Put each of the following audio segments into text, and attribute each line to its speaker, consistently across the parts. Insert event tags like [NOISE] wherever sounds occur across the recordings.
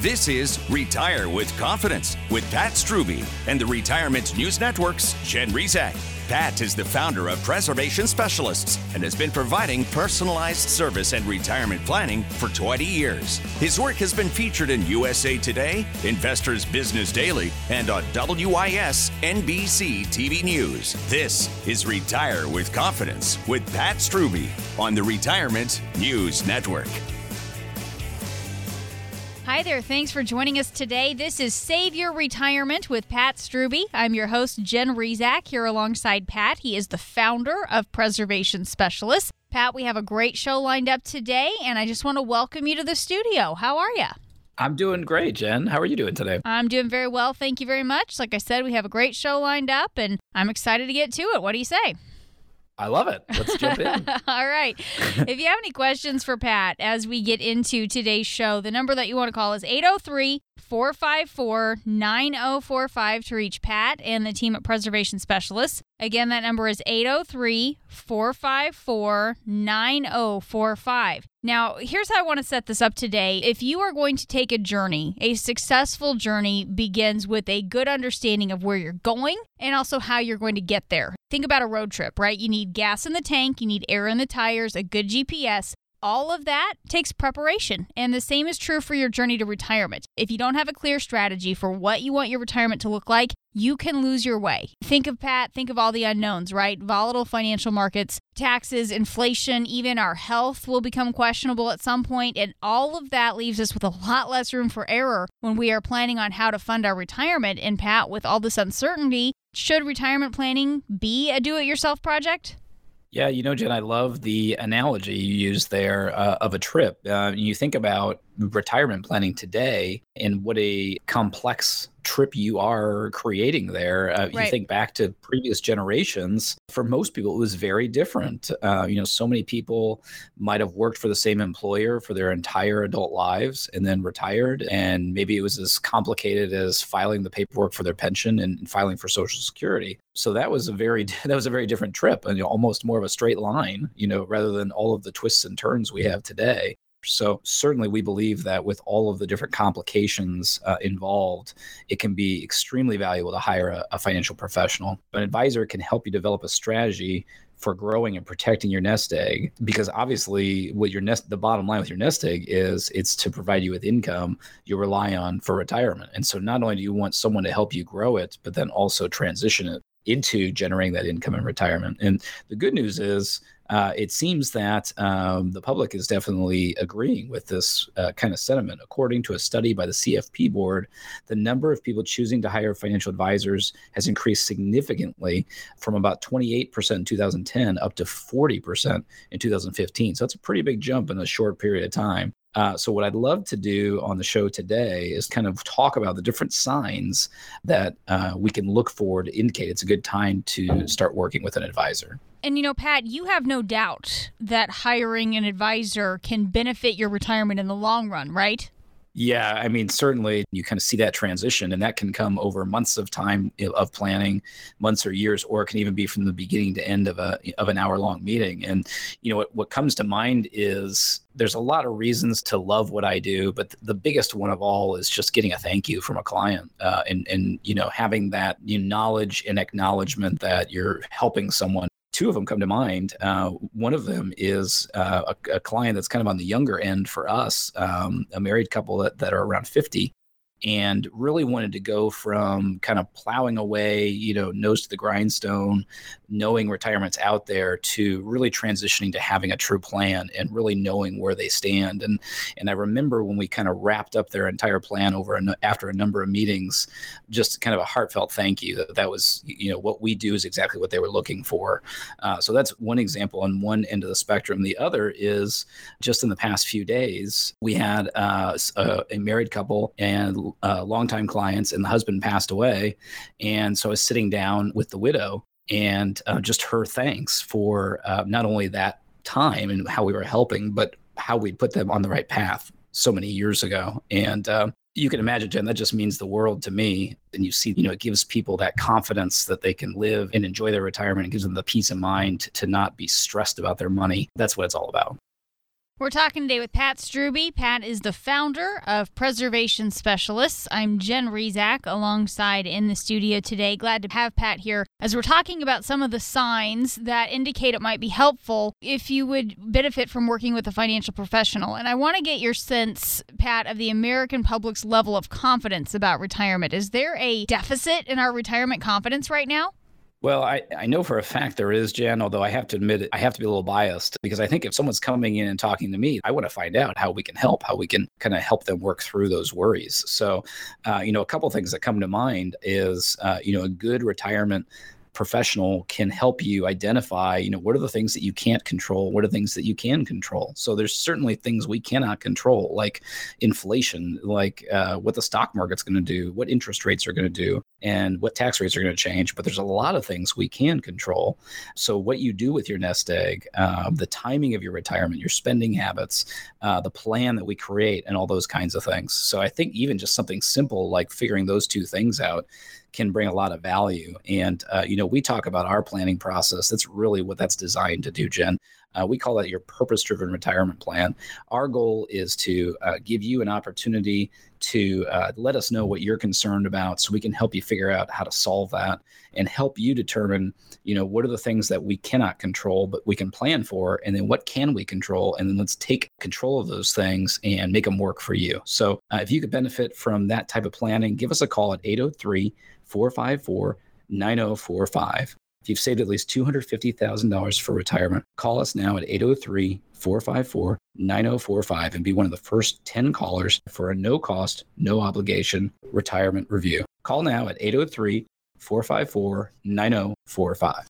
Speaker 1: This is Retire with Confidence with Pat Struby and the Retirement News Network's Jen Rizak. Pat is the founder of Preservation Specialists and has been providing personalized service and retirement planning for 20 years. His work has been featured in USA Today, Investors Business Daily, and on WIS NBC TV News. This is Retire with Confidence with Pat Struby on the Retirement News Network.
Speaker 2: Hi there. Thanks for joining us today. This is Save Your Retirement with Pat Struby. I'm your host, Jen Rizak, here alongside Pat. He is the founder of Preservation Specialists. Pat, we have a great show lined up today, and I just want to welcome you to the studio. How are you?
Speaker 3: I'm doing great, Jen. How are you doing today?
Speaker 2: I'm doing very well. Thank you very much. Like I said, we have a great show lined up, and I'm excited to get to it. What do you say?
Speaker 3: I love it. Let's jump in. [LAUGHS]
Speaker 2: All right. if you have any questions for Pat as we get into today's show, the number that you want to call is 803 454 9045 to reach Pat and the team at Preservation Specialists. Again, that number is 803 454 9045. Now, here's how I want to set this up today. If you are going to take a journey, a successful journey begins with a good understanding of where you're going and also how you're going to get there. Think about a road trip, right? You need gas in the tank, you need air in the tires, a good GPS, all of that takes preparation. And the same is true for your journey to retirement. If you don't have a clear strategy for what you want your retirement to look like, you can lose your way. Think of Pat, think of all the unknowns, right? Volatile financial markets, taxes, inflation, even our health will become questionable at some point, and all of that leaves us with a lot less room for error when we are planning on how to fund our retirement. And Pat, with all this uncertainty, should retirement planning be a do it yourself project?
Speaker 3: Yeah, you know, Jen, I love the analogy you used there uh, of a trip. Uh, you think about retirement planning today and what a complex trip you are creating there. Uh, right. You think back to previous generations, for most people, it was very different. Uh, you know, so many people might have worked for the same employer for their entire adult lives and then retired. And maybe it was as complicated as filing the paperwork for their pension and filing for Social Security. So that was a very [LAUGHS] that was a very different trip and you know, almost more of a straight line, you know, rather than all of the twists and turns we have today. So, certainly, we believe that with all of the different complications uh, involved, it can be extremely valuable to hire a, a financial professional. An advisor can help you develop a strategy for growing and protecting your nest egg because obviously what your nest the bottom line with your nest egg is it's to provide you with income you rely on for retirement. And so not only do you want someone to help you grow it but then also transition it into generating that income in retirement. And the good news is uh, it seems that um, the public is definitely agreeing with this uh, kind of sentiment. According to a study by the CFP board, the number of people choosing to hire financial advisors has increased significantly from about 28% in 2010 up to 40% in 2015. So that's a pretty big jump in a short period of time. Uh, so, what I'd love to do on the show today is kind of talk about the different signs that uh, we can look for to indicate it's a good time to start working with an advisor.
Speaker 2: And you know, Pat, you have no doubt that hiring an advisor can benefit your retirement in the long run, right?
Speaker 3: Yeah, I mean, certainly you kind of see that transition, and that can come over months of time of planning, months or years, or it can even be from the beginning to end of a of an hour long meeting. And you know, what what comes to mind is there's a lot of reasons to love what I do, but the biggest one of all is just getting a thank you from a client, uh, and and you know, having that you know, knowledge and acknowledgement that you're helping someone two of them come to mind. Uh, one of them is uh, a, a, client that's kind of on the younger end for us, um, a married couple that, that are around 50 and really wanted to go from kind of plowing away, you know, nose to the grindstone, knowing retirement's out there to really transitioning to having a true plan and really knowing where they stand. And and I remember when we kind of wrapped up their entire plan over a, after a number of meetings, just kind of a heartfelt thank you that that was you know what we do is exactly what they were looking for. Uh, so that's one example on one end of the spectrum. The other is just in the past few days we had uh, a, a married couple and uh, longtime clients, and the husband passed away. And so I was sitting down with the widow and uh, just her thanks for uh, not only that time and how we were helping, but how we put them on the right path so many years ago. And uh, you can imagine, Jen, that just means the world to me. And you see, you know, it gives people that confidence that they can live and enjoy their retirement. It gives them the peace of mind to not be stressed about their money. That's what it's all about.
Speaker 2: We're talking today with Pat Strube. Pat is the founder of Preservation Specialists. I'm Jen Rizak alongside in the studio today. Glad to have Pat here as we're talking about some of the signs that indicate it might be helpful if you would benefit from working with a financial professional. And I want to get your sense, Pat, of the American public's level of confidence about retirement. Is there a deficit in our retirement confidence right now?
Speaker 3: Well, I, I know for a fact there is, Jen, although I have to admit it, I have to be a little biased because I think if someone's coming in and talking to me, I want to find out how we can help, how we can kind of help them work through those worries. So, uh, you know, a couple things that come to mind is, uh, you know, a good retirement professional can help you identify you know what are the things that you can't control what are things that you can control so there's certainly things we cannot control like inflation like uh, what the stock market's going to do what interest rates are going to do and what tax rates are going to change but there's a lot of things we can control so what you do with your nest egg uh, the timing of your retirement your spending habits uh, the plan that we create and all those kinds of things so i think even just something simple like figuring those two things out can bring a lot of value. And, uh, you know, we talk about our planning process. That's really what that's designed to do, Jen. Uh, we call that your purpose driven retirement plan. Our goal is to uh, give you an opportunity to uh, let us know what you're concerned about so we can help you figure out how to solve that and help you determine you know what are the things that we cannot control but we can plan for and then what can we control and then let's take control of those things and make them work for you so uh, if you could benefit from that type of planning give us a call at 803 454 9045 you've saved at least $250,000 for retirement, call us now at 803 454 9045 and be one of the first 10 callers for a no cost, no obligation retirement review. Call now at 803 454 9045.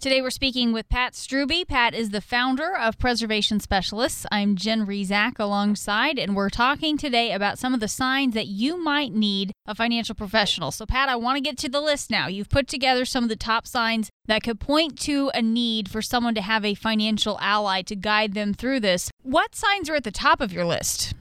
Speaker 2: Today we're speaking with Pat Strube. Pat is the founder of Preservation Specialists. I'm Jen Rizak alongside, and we're talking today about some of the signs that you might need a financial professional. So, Pat, I want to get to the list now. You've put together some of the top signs that could point to a need for someone to have a financial ally to guide them through this. What signs are at the top of your list?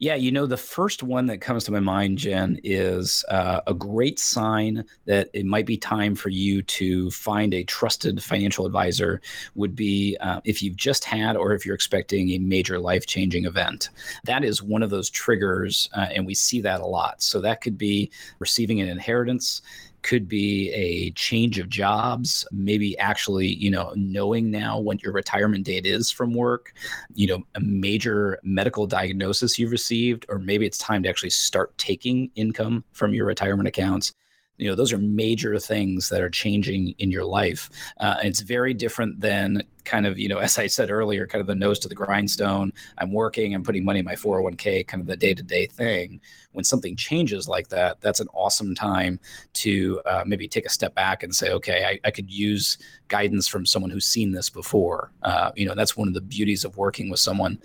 Speaker 3: Yeah, you know, the first one that comes to my mind, Jen, is uh, a great sign that it might be time for you to find a trusted financial advisor. Would be uh, if you've just had or if you're expecting a major life changing event. That is one of those triggers, uh, and we see that a lot. So that could be receiving an inheritance could be a change of jobs maybe actually you know knowing now what your retirement date is from work you know a major medical diagnosis you've received or maybe it's time to actually start taking income from your retirement accounts you know those are major things that are changing in your life. Uh, it's very different than kind of you know [LAUGHS] as i said earlier kind of the nose to the grindstone. I'm working i'm putting money in my 401k kind of the day-to-day thing. When something changes like that that's an awesome time to uh, maybe take a step back and say okay I, I, could use guidance from someone who's seen this before. Uh, you know that's one of the beauties of working with someone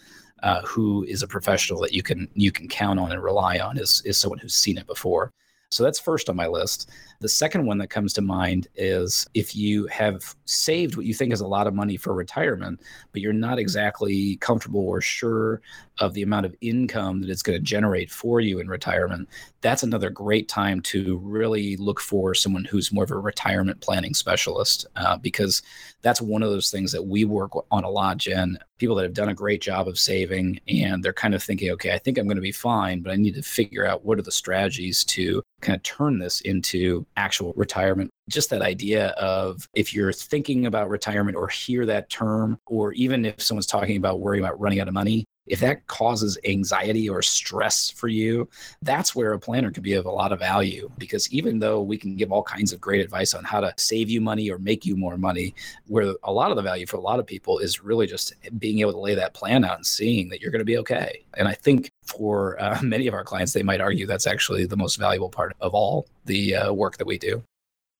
Speaker 3: uh, who is a professional that you can you can count on and rely on is is someone who's seen it before so that's first on my list. The second one that comes to mind is if you have saved what you think is a lot of money for retirement, but you're not mm-hmm. exactly comfortable or sure of the amount of income that it's going to generate for you in retirement, that's another great time to really look for someone who's more of a retirement planning specialist uh, because that's one of those things that we work on a lot, Jen. People that have done a great job of saving and they're kind of thinking, okay, I think I'm going to be fine, but I need to figure out what are the strategies to kind of turn this into actual retirement. Just that idea of if you're thinking about retirement or hear that term, or even if someone's talking about worrying about running out of money, if that causes anxiety or stress for you, that's where a planner could be of a lot of value. Because even though we can give all kinds of great advice on how to save you money or make you more money, where a lot of the value for a lot of people is really just being able to lay that plan out and seeing that you're going to be okay. And I think for uh, [LAUGHS] many of our clients, they might argue that's actually the most valuable part of all the uh, work that we do.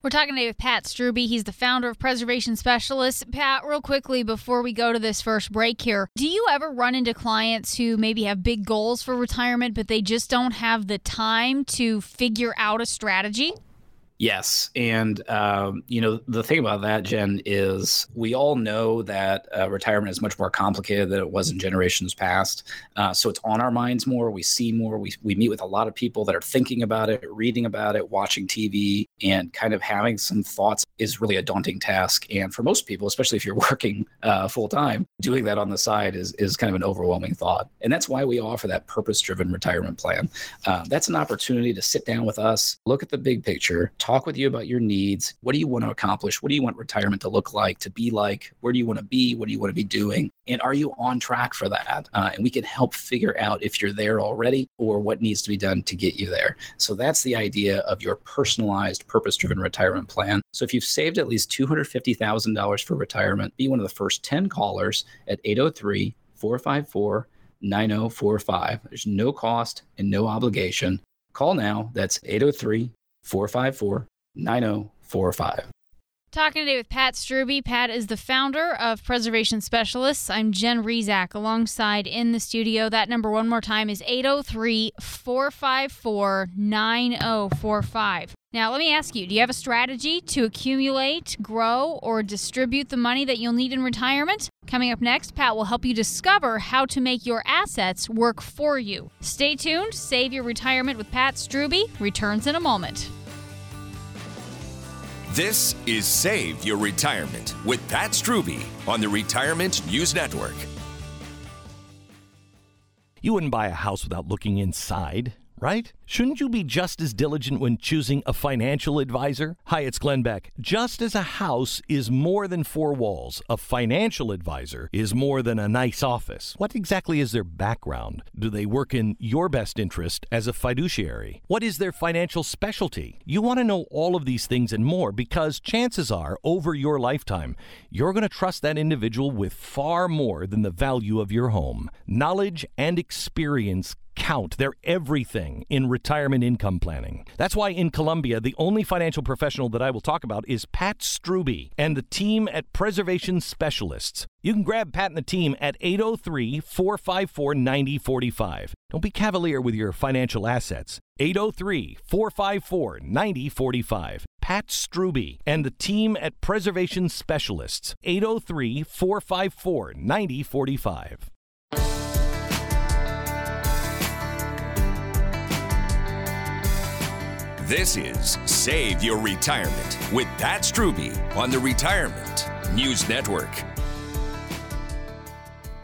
Speaker 2: We're talking today with Pat Strube. He's the founder of Preservation Specialists. Pat, real quickly before we go to this first break here, do you ever run into clients who maybe have big goals for retirement, but they just don't have the time to figure out a strategy?
Speaker 3: Yes. And, um, you know, the thing about that, Jen, is we all know that uh, retirement is much more complicated than it was in generations past. Uh, so it's on our minds more. We see more. We, we meet with a lot of people that are thinking about it, reading about it, watching TV, and kind of having some thoughts is really a daunting task. And for most people, especially if you're [LAUGHS] working uh, full time, doing that on the side is, is kind of an overwhelming thought. And that's why we offer that purpose driven retirement plan. Uh, that's an opportunity to sit down with us, look at the big picture, talk with you about your needs. What do you want to accomplish? What do you want retirement to look like, to be like? Where do you want to be? What do you want to be doing? And are you on track for that? Uh, and we can help figure out if you're there already or what needs to be done to get you there. So that's the idea of your personalized, purpose driven retirement plan. So if you've saved at least $250,000 for retirement, be one of the first 10 callers at 803 454 9045. There's no cost and no obligation. Call now. That's 803 454 9045.
Speaker 2: Talking today with Pat Strube. Pat is the founder of Preservation Specialists. I'm Jen Rizak alongside in the studio. That number, one more time, is 803 454 9045. Now, let me ask you do you have a strategy to accumulate, grow, or distribute the money that you'll need in retirement? Coming up next, Pat will help you discover how to make your assets work for you. Stay tuned. Save your retirement with Pat Strube returns in a moment.
Speaker 1: This is Save Your Retirement with Pat Strube on the Retirement News Network.
Speaker 4: You wouldn't buy a house without looking inside, right? Shouldn't you be just as diligent when choosing a financial advisor? Hi, it's Glenn Beck. Just as a house is more than four walls, a financial advisor is more than a nice office. What exactly is their background? Do they work in your best interest as a fiduciary? What is their financial specialty? You want to know all of these things and more because chances are, over your lifetime, you're going to trust that individual with far more than the value of your home. Knowledge and experience count. They're everything in retirement income planning. That's why in Columbia, the only financial professional that I will talk about is Pat Strube and the team at Preservation Specialists. You can grab Pat and the team at 803 454 9045. Don't be cavalier with your financial assets. 803 454 9045. Pat Strube and the team at Preservation Specialists. 803 454 9045.
Speaker 1: This is Save Your Retirement with Pat Strube on the Retirement News Network.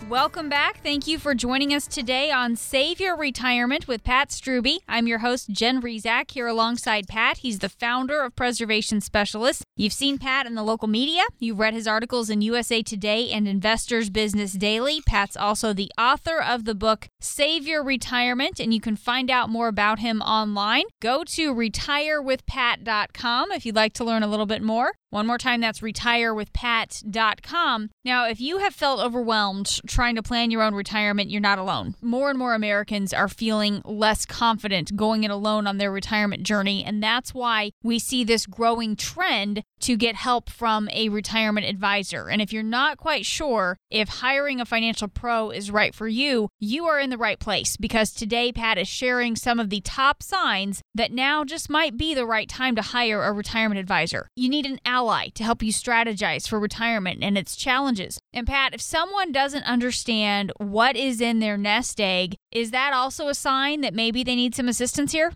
Speaker 2: Welcome back. Thank you for joining us today on Save Your Retirement with Pat Strube. I'm your host, Jen Rizak, here alongside Pat. He's the founder of Preservation Specialists. You've seen Pat in the local media. You've read his articles in USA Today and Investors Business Daily. Pat's also the author of the book Save Your Retirement, and you can find out more about him online. Go to retirewithpat.com if you'd like to learn a little bit more. One more time, that's retirewithpat.com. Now, if you have felt overwhelmed trying to plan your own retirement, you're not alone. More and more Americans are feeling less confident going it alone on their retirement journey, and that's why we see this growing trend to get help from a retirement advisor. And if you're not quite sure if hiring a financial pro is right for you, you are in the right place because today Pat is sharing some of the top signs that now just might be the right time to hire a retirement advisor. You need an ally to help you strategize for retirement and its challenges. And Pat, if someone doesn't understand what is in their nest egg, is that also a sign that maybe they need some assistance here?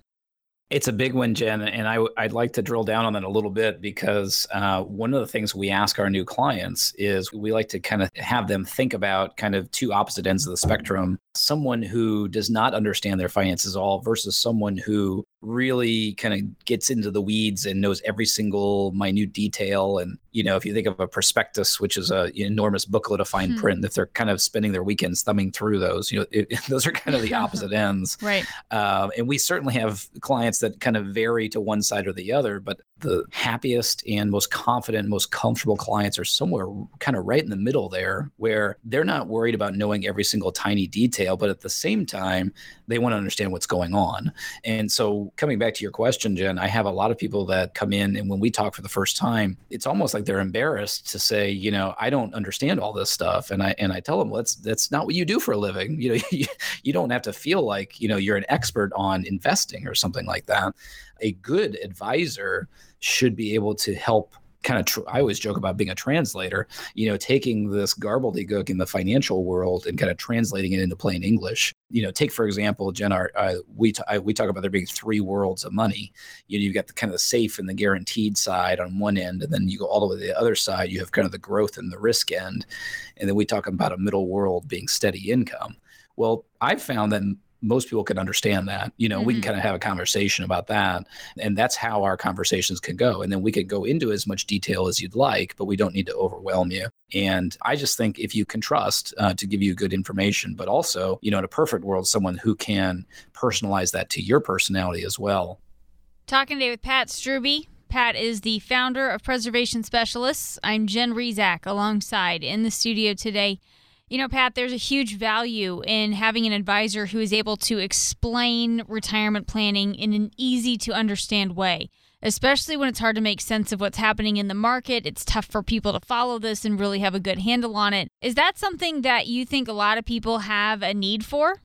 Speaker 3: It's a big one, Jen, and I, would like to drill down on that a little bit because uh, one of the things we ask our new clients is we like to kind of have them think about kind of two opposite ends of the spectrum. Someone who does not understand their finances at all versus someone who really kind of gets into the weeds and knows every single minute detail. And, you know, if you think of a prospectus, which is a enormous booklet of fine hmm. print, if they're kind of spending their weekends thumbing through those, you know, it, [LAUGHS] those are kind of the [LAUGHS] opposite ends.
Speaker 2: Right.
Speaker 3: Uh, and we certainly have clients that kind of vary to one side or the other, but the happiest and most confident, most comfortable clients are somewhere kind of right in the middle there, where they're not worried about knowing every single tiny detail, but at the same time, they want to understand what's going on. And so, coming back to your question, Jen, I have a lot of people that come in, and when we talk for the first time, it's almost like they're embarrassed to say, you know, I don't understand all this stuff, and I and I tell them, well, that's that's not what you do for a living. [LAUGHS] You know, you, you don't have to feel like you know you're an expert on investing or something like that. A good advisor should be able to help kind of tr- I always joke about being a translator, you know, taking this gobbledygook in the financial world and kind of translating it into plain English. You know, take for example, Jen, our, uh, we t- I, we talk about there being three worlds of money. You know, you've got the kind of the safe and the guaranteed side on one end, and then you go all the way to the other side. You have kind of the growth and the risk end, and then we talk about a middle world being steady income. Well, I've found that most people can understand that. You know, mm-hmm. we can mm-hmm. kind of have a conversation about that. And that's how our conversations can go. And then we can go into as much detail as you'd like, but we don't need to overwhelm you. And I just think if you can trust uh, to give you good information, but also, you know, in a perfect world, someone who can personalize that to your personality as well.
Speaker 2: Talking today with Pat Strubbe. Pat is the founder of Preservation Specialists. I'm Jen Rizak alongside in the studio today. You know, Pat, there's a huge value in having an advisor who is able to explain retirement planning in an easy to understand way, especially when it's hard to make sense of what's happening in the market. It's tough for people to follow this and really have a good handle on it. Is that something that you think a lot of people have a need for?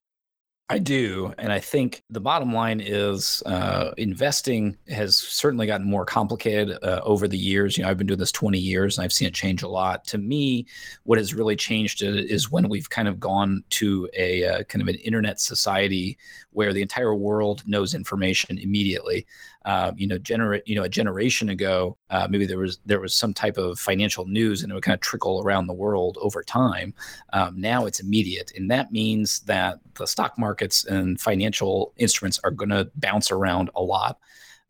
Speaker 3: I do. And I think the bottom line is uh, investing has certainly gotten more complicated uh, over the years. You know, I've been doing this 20 years and I've seen it change a lot. To me, what has really changed is when we've kind of gone to a uh, kind of an internet society where the entire world knows information immediately. Uh, you know, generate you know a generation ago, uh, maybe there was there was some type of financial news and it would kind of trickle around the world over time. Um, now it's immediate, and that means that the stock markets and financial instruments are going to bounce around a lot.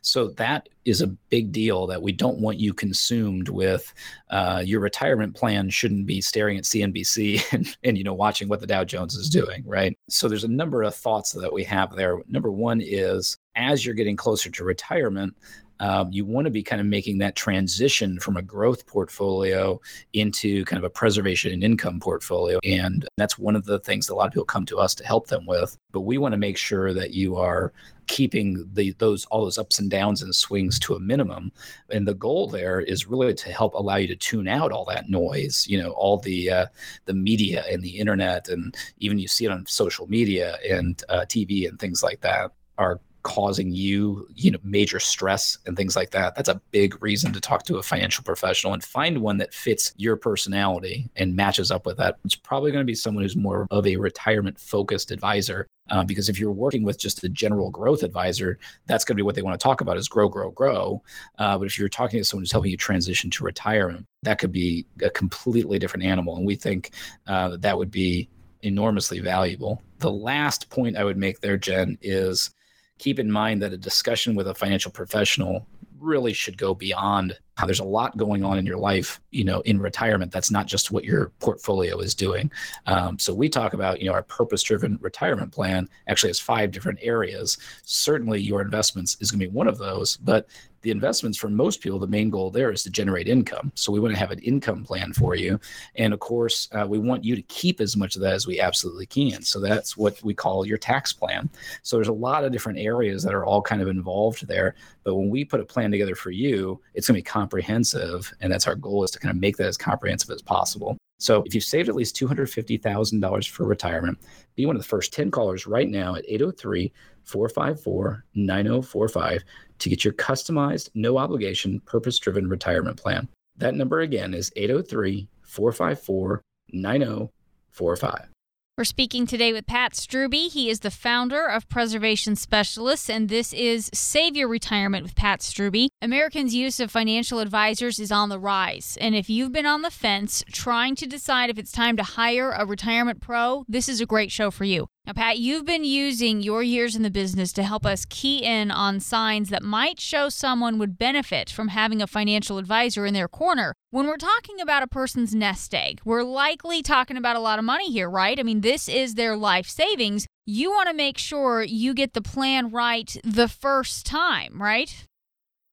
Speaker 3: So that is a big deal that we don't want you consumed with. Uh, your retirement plan shouldn't be staring at CNBC [LAUGHS] and, and you know watching what the Dow Jones is doing, right? So there's a number of thoughts that we have there. Number one is as you're getting closer to retirement, um, you want to be kind of making that transition from a growth portfolio into kind of a preservation and income portfolio. And that's one of the things that a lot of people come to us to help them with. But we want to make sure that you are keeping the those all those ups and downs and swings to a minimum and the goal there is really to help allow you to tune out all that noise you know all the uh, the media and the internet and even you see it on social media and uh, tv and things like that are causing you, you know, major stress and things like that, that's a big reason to talk to a financial professional and find one that fits your personality and matches up with that. It's probably going to be someone who's more of a retirement focused advisor. Uh, because if you're working with just a general growth advisor, that's going to be what they want to talk about is grow, grow, grow. Uh, but if you're talking to someone who's helping you transition to retirement, that could be a completely different animal. And we think uh, that that would be enormously valuable. The last point I would make there, Jen, is keep in mind that a discussion with a financial professional really should go beyond how there's a lot going on in your life you know in retirement. That's not just what your portfolio is doing. Um, so we talk about you know our purpose driven retirement plan actually has five different areas. Certainly your investments is going to be one of those but the investments for most people, the main goal there is to generate income. So we want to have an income plan for you. And of course, uh, we want you to keep as much of that as we absolutely can. So that's what we call your tax plan. So there's a lot of different areas that are all kind of involved there. But when we put a plan together for you, it's going to be comprehensive. And that's our goal is to kind of make that as comprehensive as possible. So if you've saved at least $250,000 for retirement, be one of the first 10 callers right now at 803 454 9045 to get your customized, no obligation, purpose driven retirement plan. That number again is 803 454 9045.
Speaker 2: We're speaking today with Pat Strubbe. He is the founder of Preservation Specialists, and this is Save Your Retirement with Pat Strubbe. Americans' use of financial advisors is on the rise. And if you've been on the fence trying to decide if it's time to hire a retirement pro, this is a great show for you. Now, Pat, you've been using your years in the business to help us key in on signs that might show someone would benefit from having a financial advisor in their corner. When we're talking about a person's nest egg, we're likely talking about a lot of money here, right? I mean, this is their life savings. You want to make sure you get the plan right the first time, right?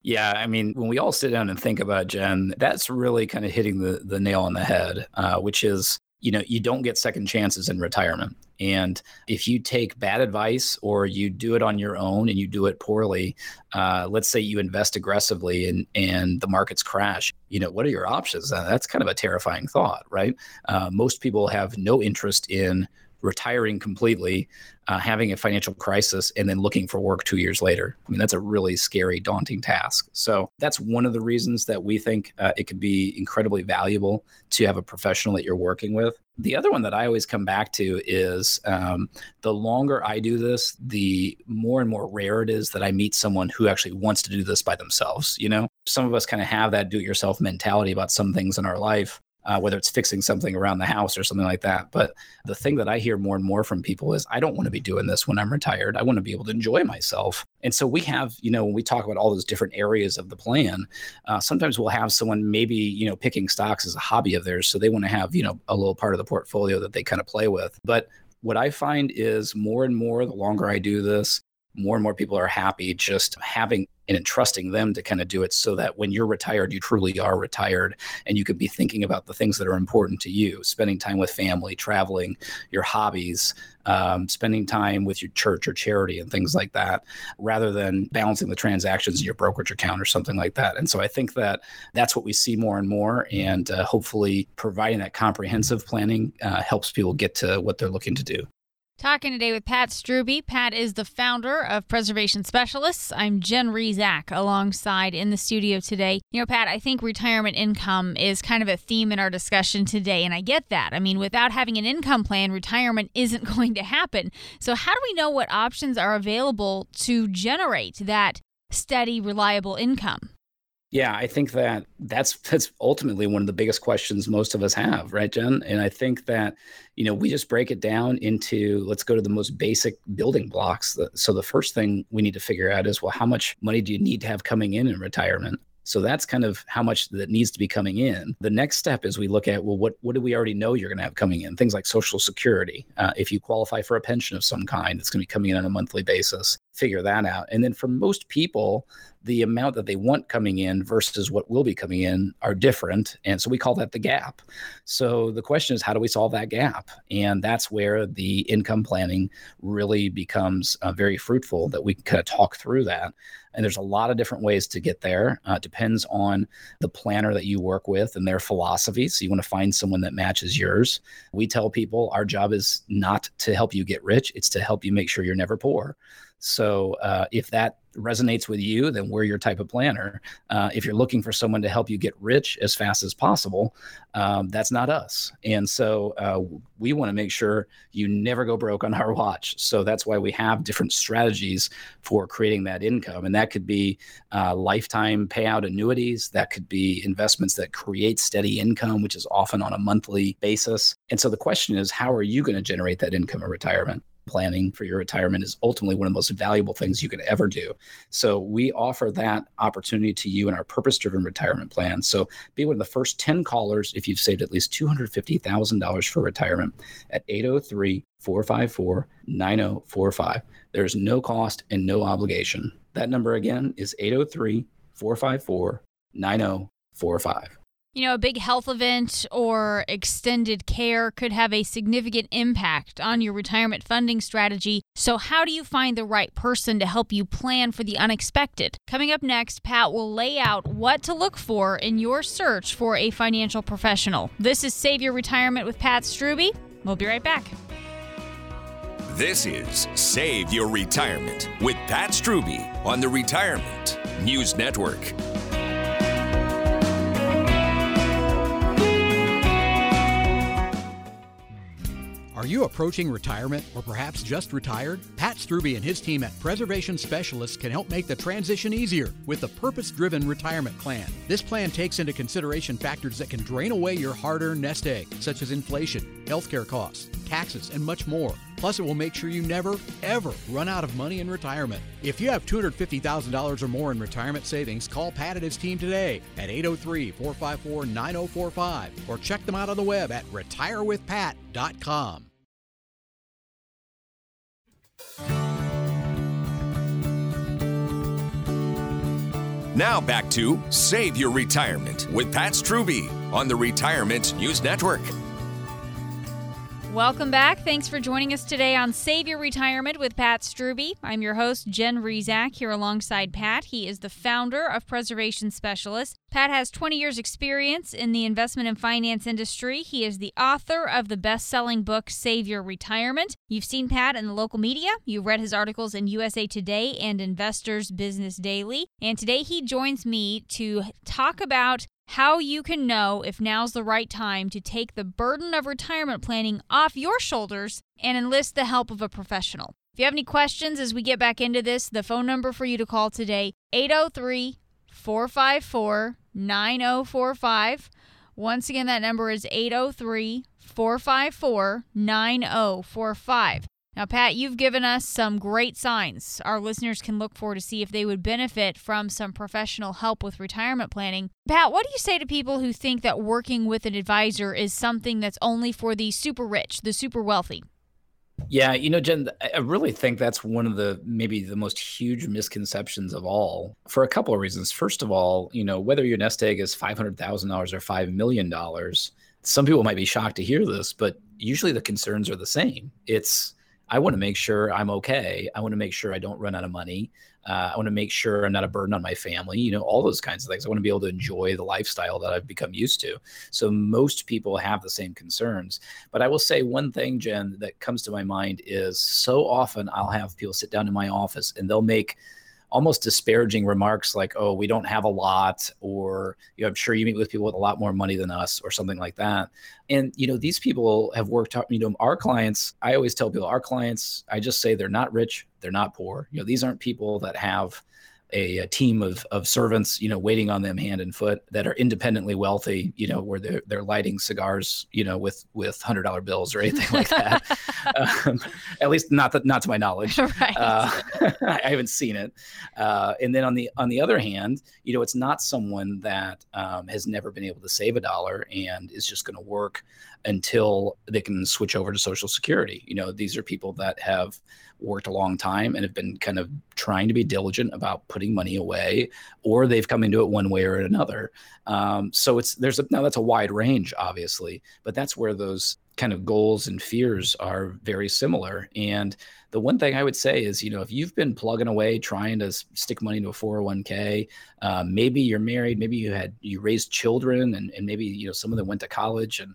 Speaker 3: Yeah, I mean, when we all sit down and think about Jen, that's really kind of hitting the the nail on the head, uh, which is you know you don't get second chances in retirement and if you take bad advice or you do it on your own and you do it poorly uh, let's say you invest aggressively and and the markets crash you know what are your options? Uh, that's kind of a terrifying thought right? Uh, most people have no interest in retiring completely, uh, having a financial crisis, and then looking for work two years later. I mean, that's a really scary, daunting task. So that's one of the reasons that we think uh, it could be incredibly valuable to have a professional that you're working with. The other one that I always come back to is um, the longer I do this, the more and more rare it is that I meet someone who actually wants to do this by themselves. You know, some of us kind of have that do it yourself mentality about some things in our life uh, whether it's fixing something around the house or something like that. But the thing that I hear more and more from people is, I don't want to be doing this when I'm retired. I want to be able to enjoy myself. And so we have, you know, when we talk about all those different areas of the plan, uh, sometimes we'll have someone maybe, you know, picking stocks as a hobby of theirs. So they want to have, you know, a little part of the portfolio that they kind of play with. But what I find is more and more, the longer I do this, more and more people are happy just having and entrusting them to kind of do it so that when you're retired, you truly are retired and you can be thinking about the things that are important to you, spending time with family, traveling, your hobbies, um, spending time with your church or charity and things like that, rather than balancing the transactions in your brokerage account or something like that. And so I think that that's what we see more and more. And uh, hopefully, providing that comprehensive planning uh, helps people get to what they're looking to do.
Speaker 2: Talking today with Pat Strubbe. Pat is the founder of Preservation Specialists. I'm Jen Rizak alongside in the studio today. You know, Pat, I think retirement income is kind of a theme in our discussion today, and I get that. I mean, without having an income plan, retirement [LAUGHS] isn't going to happen. So, how do we know what options are available to generate that steady, reliable income?
Speaker 3: Yeah, I think that that's that's ultimately one of the biggest questions most of us have, right, Jen? And I think that you know we just break it down into let's go to the most basic building blocks. So the first thing we need to figure out is well, how much money do you need to have coming in in retirement? So that's kind of how much that needs to be coming in. The next step is we look at well, what what do we already know you're going to have coming in? Things like Social Security. Uh, if you qualify for a pension of some kind, it's going to be coming in on a monthly basis. Figure that out. And then for most people, the amount that they want coming in versus what will be coming in are different. And so we call that the gap. So the question is, how do we solve that gap? And that's where the income planning really becomes uh, very fruitful that we can kind of talk through that. And there's a lot of different ways to get there. Uh, depends on the planner that you work with and their philosophy. So you want to find someone that matches yours. We tell people our job is not to help you get rich, it's to help you make sure you're never poor. So uh, if that resonates with you, then we're your type of planner. Uh, if you're looking for someone to help you get rich as fast as possible, um, that's not us. And so uh, we want to make sure you never go broke on our watch. So that's why we have different strategies for creating that income. And that could be uh, lifetime payout annuities, that could be investments that create steady income, which is often on a monthly basis. And so the question is, how are you going to generate that income in retirement? Planning for your retirement is ultimately one of the most valuable things you can ever do. So we offer that opportunity to you in our purpose driven retirement plan. So be one of the first 10 callers if you've saved at least $250,000 for retirement at 803 454 9045. There's no cost and no obligation. That number again is 803 454 9045.
Speaker 2: You know, a big health event or extended care could have a significant impact on your retirement funding strategy. So, how do you find the right person to help you plan for the unexpected? Coming up next, Pat will lay out what to look for in your search for a financial professional. This is Save Your Retirement with Pat Strubbe. We'll be right back.
Speaker 1: This is Save Your Retirement with Pat Strubbe on the Retirement News Network.
Speaker 5: Are you approaching retirement or perhaps just retired? Pat Strubbe and his team at Preservation Specialists can help make the transition easier with the purpose driven retirement plan. This plan takes into consideration factors that can drain away your hard earned nest egg, such as inflation, healthcare costs, taxes, and much more. Plus, it will make sure you never, ever run out of money in retirement. If you have $250,000 or more in retirement savings, call Pat and his team today at 803 454 9045 or check them out on the web at retirewithpat.com.
Speaker 1: Now back to Save Your Retirement with Pat Strubbe on the Retirement News Network.
Speaker 2: Welcome back. Thanks for joining us today on Save Your Retirement with Pat Strubbe. I'm your host, Jen Rizak, here alongside Pat. He is the founder of Preservation Specialists. Pat has 20 years' experience in the investment and finance industry. He is the author of the best selling book, Save Your Retirement. You've seen Pat in the local media. You've read his articles in USA Today and Investors Business Daily. And today he joins me to talk about how you can know if now's the right time to take the burden of retirement planning off your shoulders and enlist the help of a professional. If you have any questions as we get back into this, the phone number for you to call today 803 454 9045. Once again that number is 803 454 9045. Now, Pat, you've given us some great signs our listeners can look for to see if they would benefit from some professional help with retirement planning. Pat, what do you say to people who think that working with an advisor is something that's only for the super rich, the super wealthy?
Speaker 3: Yeah, you know, Jen, I really think that's one of the maybe the most huge misconceptions of all for a couple of reasons. First of all, you know, whether your nest egg is $500,000 or $5 million, some people might be shocked to hear this, but usually the concerns are the same. It's I want to make sure I'm okay. I want to make sure I don't run out of money. Uh, I want to make sure I'm not a burden on my family, you know, all those kinds of things. I want to be able to enjoy the lifestyle that I've become used to. So most people have the same concerns. But I will say one thing, Jen, that comes to my mind is so often I'll have people sit down in my office and they'll make almost disparaging remarks like, "Oh, we don't have a lot," or you know, "I'm sure you meet with people with a lot more money than us," or something like that. And you know, these people have worked. You know, our clients. I always tell people, our clients. I just say they're not rich, they're not poor. You know, these aren't people that have a, a, team of, of servants, you know, waiting on them hand and foot that are independently wealthy, you know, where they're, they're lighting cigars, you know, with, with hundred dollar bills or anything like that. [LAUGHS] um, at least not that, not to my knowledge. [LAUGHS] Right. Uh, [LAUGHS] I haven't seen it. Uh, and then on the, on the other hand, you know, it's not someone that um, has never been able to save a dollar and is just going to work until they can switch over to social security. You know, these are people that have, worked a long time and have been kind of trying to be diligent about putting money away, or they've come into it one way or another. Um, so it's there's a, now that's a wide range, obviously, but that's where those kind of goals and fears are very similar. And the one thing I would say is, you know, if you've been plugging away trying to stick money into a 401k, uh, maybe you're married, maybe you had you raised children, and, and maybe you know some of them went to college and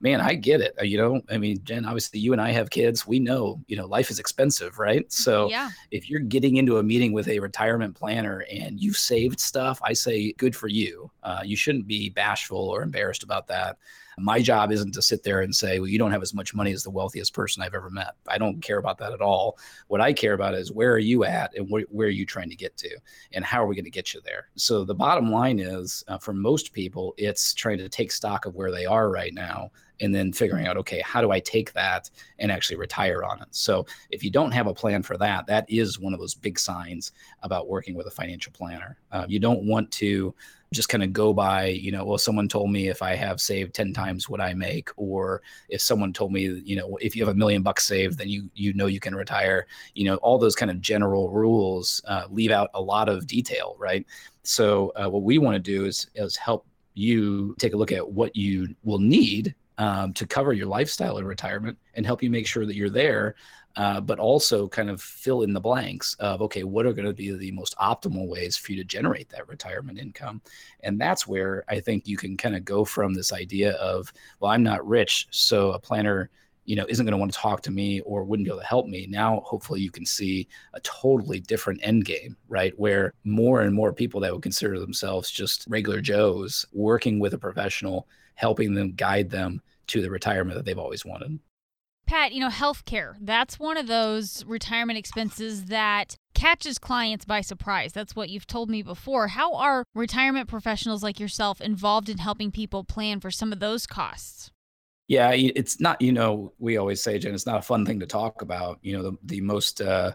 Speaker 3: man, I get it. Uh, you know, I mean, Jen, obviously you and I have kids. We know, you know, life is expensive, right? So yeah. if you're getting into a meeting with a retirement planner and you've saved stuff, I say good for you. Uh, you shouldn't be bashful or embarrassed about that. My job isn't to sit there and say, well, you don't have as much money as the wealthiest person I've ever met. I don't care about that at all. What I care about is where are you at and wh- where are you trying to get to and how are we going to get you there? So the bottom line is uh, for most people, it's trying to take stock of where they are right now and then figuring out okay how do i take that and actually retire on it? So if you don't have a plan for that that is one of those big signs about working with a financial planner. Uh, you don't want to just kind of go by you know well someone told me if i have saved 10 times what i make or if someone told me you know if you have a million bucks saved then you you know you can retire. You know all those kind of general rules uh, leave out a lot of detail right? So uh, what we want to do is is help you take a look at what you will need um, to cover your lifestyle in retirement and help you make sure that you're there, uh, but also kind of fill in the blanks of okay, what are going to be the most optimal ways for you to generate that retirement income? And that's where I think you can kind of go from this idea of, well, I'm not rich, so a planner you know isn't going to want to talk to me or wouldn't be able to help me now hopefully you can see a totally different end game right where more and more people that would consider themselves just regular joes working with a professional helping them guide them to the retirement that they've always wanted.
Speaker 2: Pat, you know, healthcare, that's one of those retirement expenses that catches clients by surprise. That's what you've told me before. How are retirement professionals like yourself involved in helping people plan for some of those costs?
Speaker 3: Yeah, it's not, you know, we always say, Jen, it's not a fun thing to talk about. You know, the, the most uh,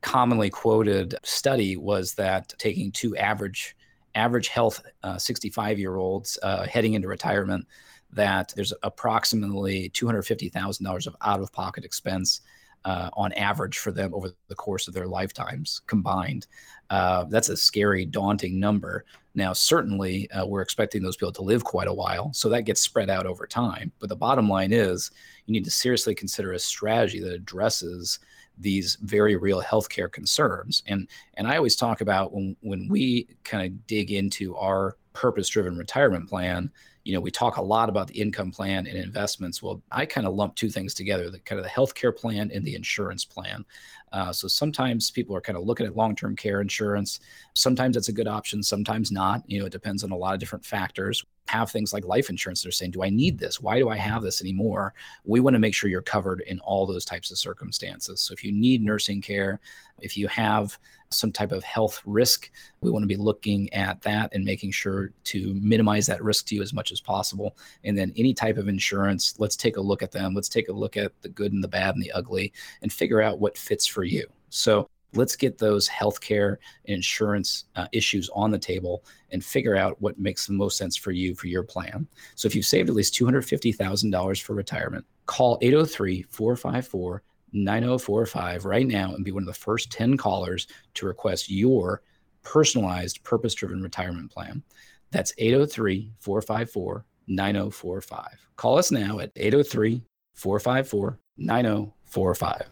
Speaker 3: commonly quoted study was that taking two average average health 65 uh, year olds uh, heading into retirement that there's approximately $250,000 of out of pocket expense uh, on average for them over the course of their lifetimes combined. Uh, that's a scary, daunting number. Now, certainly, uh, we're expecting those people to live quite a while, so that gets spread out over time. But the bottom line is, you need to seriously consider a strategy that addresses these very real healthcare concerns. And and I always talk about when when we kind of dig into our purpose-driven retirement plan you know, we talk a lot about the income plan and investments. Well, I kind of lump two things together: the kind of the healthcare plan and the insurance plan. Uh, so sometimes people are kind of looking at long-term care insurance. Sometimes it's a good option, sometimes not. You know, it depends on a lot of different factors. Have things like life insurance. They're saying, "Do I need this? Why do I have this anymore?" We want to make sure you're covered in all those types of circumstances. So if you need nursing care, if you have some type of health risk, we want to be looking at that and making sure to minimize that risk to you as much as possible. And then any type of insurance, let's take a look at them. Let's take a look at the good and the bad and the ugly and figure out what fits for you. So let's get those healthcare insurance uh, issues on the table and figure out what makes the most sense for you for your plan. So if you've saved at least $250,000 for retirement, call 803 454 9045 right now and be one of the first 10 callers to request your personalized purpose driven retirement plan. That's 803 454 9045. Call us now at 803 454 9045.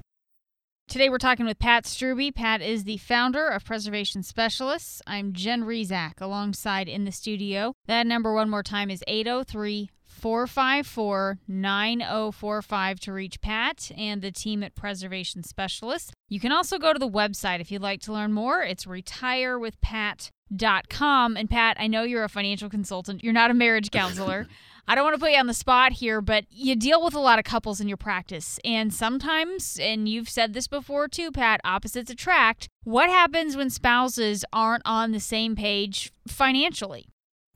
Speaker 2: Today we're talking with Pat Strube. Pat is the founder of Preservation Specialists. I'm Jen Rizak alongside in the studio. That number one more time is 803 454 9045 to reach Pat and the team at Preservation Specialists. You can also go to the website if you'd like to learn more. It's retirewithpat.com. And Pat, I know you're a financial consultant, you're not a marriage counselor. [LAUGHS] I don't want to put you on the spot here, but you deal with a lot of couples in your practice. And sometimes, and you've said this before too, Pat, opposites attract. What happens when spouses aren't on the same page financially?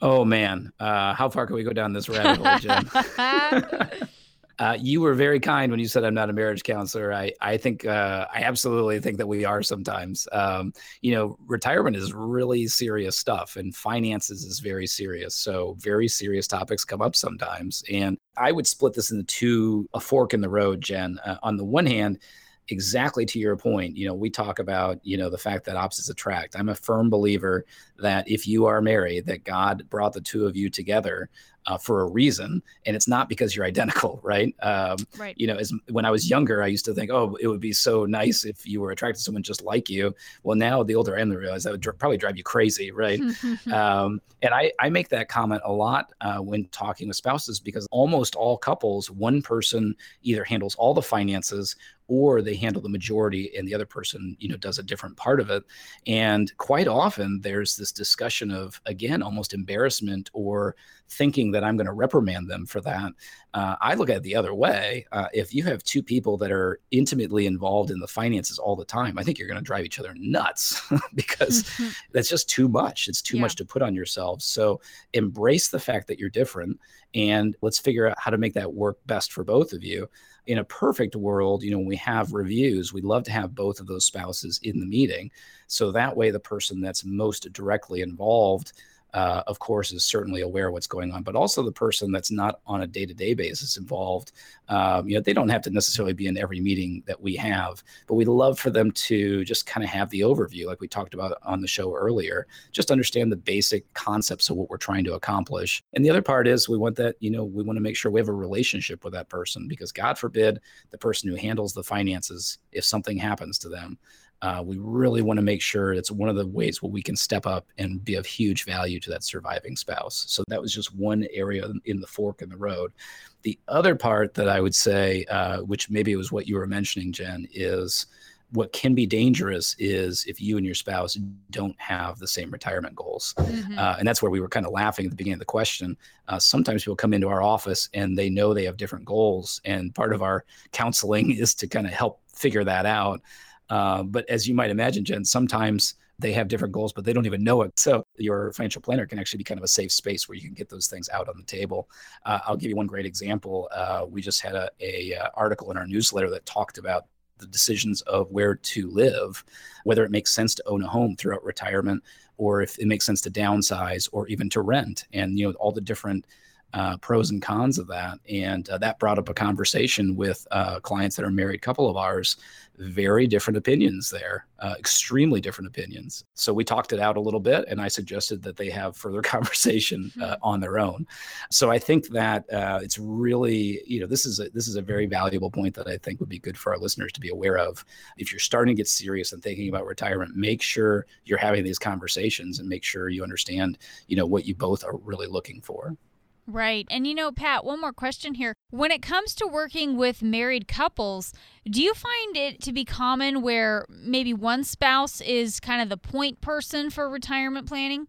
Speaker 3: Oh man, uh, how far can we go down this rabbit hole, Jen? [LAUGHS] [LAUGHS] uh, you were very kind when you said I'm not a marriage counselor. I I think uh, I absolutely think that we are sometimes. Um, you know, retirement is really serious stuff, and finances is very serious. So very serious topics come up sometimes, and I would split this into two a fork in the road, Jen. Uh, on the one hand exactly to your point you know we talk about you know the fact that opposites attract i'm a firm believer that if you are married that god brought the two of you together uh, for a reason, and it's not because you're identical, [LAUGHS] right? Um, right. You know, as when I was younger, I used to think, oh, it would be so nice if you were attracted to someone just like you. Well, now the older I am, I realize that would dr- probably drive you crazy, right? [LAUGHS] um, and I, I make that comment a lot uh, when talking with spouses because almost all couples, one person either handles all the finances or they handle the majority and the other person you know does a different part of it and quite often there's this discussion of again almost embarrassment or thinking that I'm going to reprimand them for that. Uh, I look at it the other way. Uh, if you have two people that are intimately involved in the finances all the time, I think you're going to drive each other nuts [LAUGHS] because that's just too much. It's too yeah. much to put on yourselves. So embrace the fact that you're different and let's figure out how to make that work best for both of you in a perfect world, you know, we have reviews, we'd love to have both of those spouses in the meeting. So that way, the person that's most directly involved uh, of course, is certainly aware what's going on, but also the person that's not on a day-to-day basis involved. Um, you know, they don't have to necessarily be in every meeting that we have, but we'd love for them to just kind of have the overview, like we talked about on the show earlier, just understand the basic concepts of what we're trying to accomplish. And the other part is we want that, you know, we want to make sure we have a relationship with that person because God forbid the person who handles the finances, if something happens to them, uh, we really want to make sure it's one of the ways where we can step up and be of huge value to that surviving spouse. So that was just one area in the fork in the road. The other part that I would say, uh, which maybe was what you were mentioning, Jen, is what can be dangerous is if you and your spouse don't have the same retirement goals. Mm-hmm. Uh, and that's where we were kind of laughing at the beginning of the question. Uh, sometimes people come into our office and they know they have different goals. And part of our counseling [LAUGHS] is to kind of help figure that out. Uh, but as you might imagine, Jen, sometimes they have different goals, but they don't even know it. So your financial planner can actually be kind of a safe space where you can get those things out on the table. Uh, I'll give you one great example. Uh, we just had a, a, uh, article in our newsletter that talked about the decisions of where to live, whether it makes sense to own a home throughout retirement, or if it makes sense to downsize, or even to rent, and you know all the different uh, pros and cons of that. And uh, that brought up a conversation with uh, clients that are married couple of ours. Very different opinions there, uh, extremely different opinions. So we talked it out a little bit, and I suggested that they have further [LAUGHS] conversation uh, mm-hmm. on their own. So I think that uh, it's really, you know, this is a, this is a very valuable point that I think would be good for our listeners to be aware of. If you're starting to get serious and thinking about retirement, make sure you're having these conversations and make sure you understand, you know, what you both are really looking for.
Speaker 2: Right. And you know, Pat, one more question here. When it comes to working with married couples, do you find it to be common where maybe one spouse is kind of the point person for retirement planning?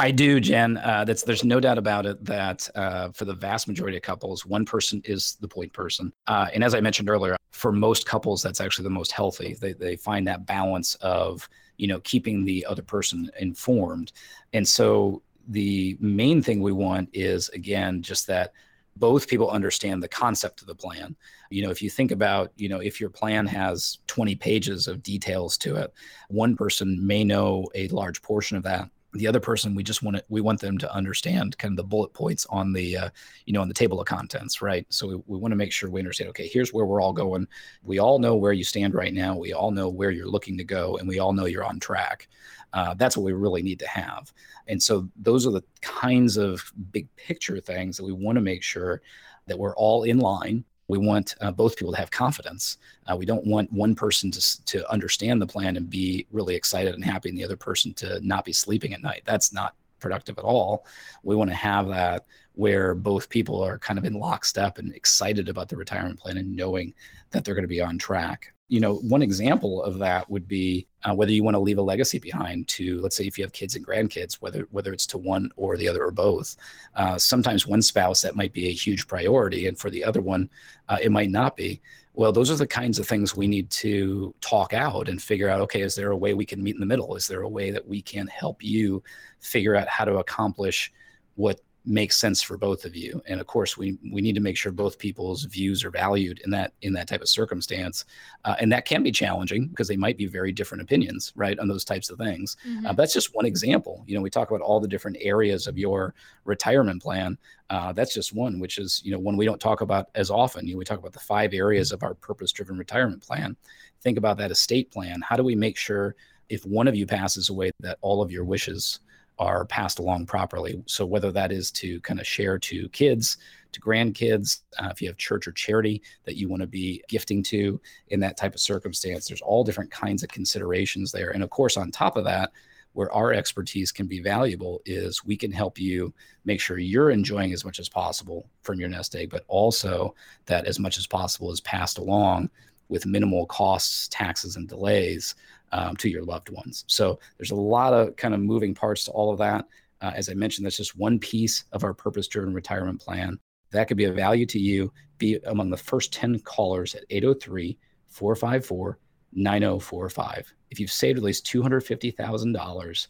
Speaker 3: I do, Jen. Uh, that's there's no doubt about it that uh, for the vast majority of couples, one person is the point person. Uh, and as I mentioned earlier, for most couples, that's actually the most healthy. They they find that balance of you know keeping the other person informed, and so the main thing we want is again just that both people understand the concept of the plan. You know, if you think about, you know, if your plan has 20 pages of details to it, one person may know a large portion of that. The other person, we just want to, we want them to understand kind of the bullet points on the, uh, you know, on the table of contents, right? So we, we want to make sure we understand. Okay, here's where we're all going. We all know where you stand right now. We all know where you're looking to go, and we all know you're on track. Uh, that's what we really need to have. And so those are the kinds of big picture things that we want to make sure that we're all in line. We want uh, both people to have confidence. Uh, we don't want one person to, to understand the plan and be really excited and happy, and the other person to not be sleeping at night. That's not productive at all. We want to have that where both people are kind of in lockstep and excited about the retirement plan and knowing that they're going to be on track you know, one example of that would be uh, whether you want to leave a legacy behind to, let's say, if you have kids and grandkids, whether whether it's to one or the other or both. Uh, sometimes one spouse that might be a huge priority, and for the other one, uh, it might not be. Well, those are the kinds of things we need to talk out and figure out. Okay, is there a way we can meet in the middle? Is there a way that we can help you figure out how to accomplish what makes sense for both of you. And of course we we need to make sure both people's views are valued in that in that type of circumstance. Uh, and that can be challenging because they might be very different opinions right on those types of things. Mm-hmm. uh, that's just one example. You know we talk about all the different areas of your retirement plan. Uh, that's just one which is you know one we don't talk about as often. You know we talk about the five areas of our purpose driven retirement plan. Think about that estate plan. How do we make sure if one of you passes away that all of your wishes are passed along properly. So whether that is to kind of share to kids, to grandkids, uh, if you have church or charity that you want to be gifting to in that type of circumstance, there's all different kinds of considerations there. And of course, on top of that, where our expertise can be valuable is we can help you make sure you're enjoying as much as possible from your nest egg, but also that as much as possible is passed along with minimal costs, taxes, and delays um, to your loved ones. So there's a lot of kind of moving parts to all of that. Uh, as I mentioned, that's just one piece of our purpose driven retirement plan. That could be of value to you. Be among the first 10 callers at 803 454 9045. If you've saved at least $250,000,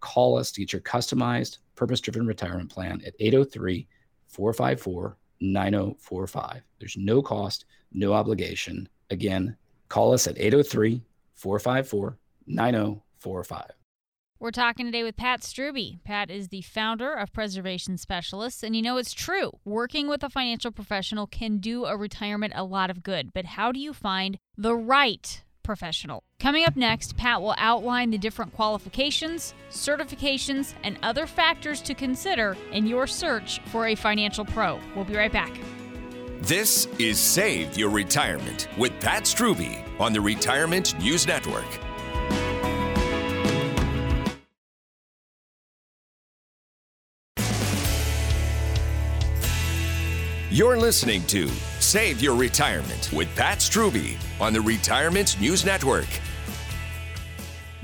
Speaker 3: call us to get your customized purpose driven retirement plan at 803 454 9045. There's no cost, no obligation. Again, call us at 803 454 9045.
Speaker 2: We're talking today with Pat Strube. Pat is the founder of Preservation Specialists. And you know, it's true. Working with a financial professional can do a retirement a lot of good. But how do you find the right professional? Coming up next, Pat will outline the different qualifications, certifications, and other factors to consider in your search for a financial pro. We'll be right back.
Speaker 1: This is Save Your Retirement with Pat Strube on the Retirement News Network. You're listening to Save Your Retirement with Pat Strube on the Retirement News Network.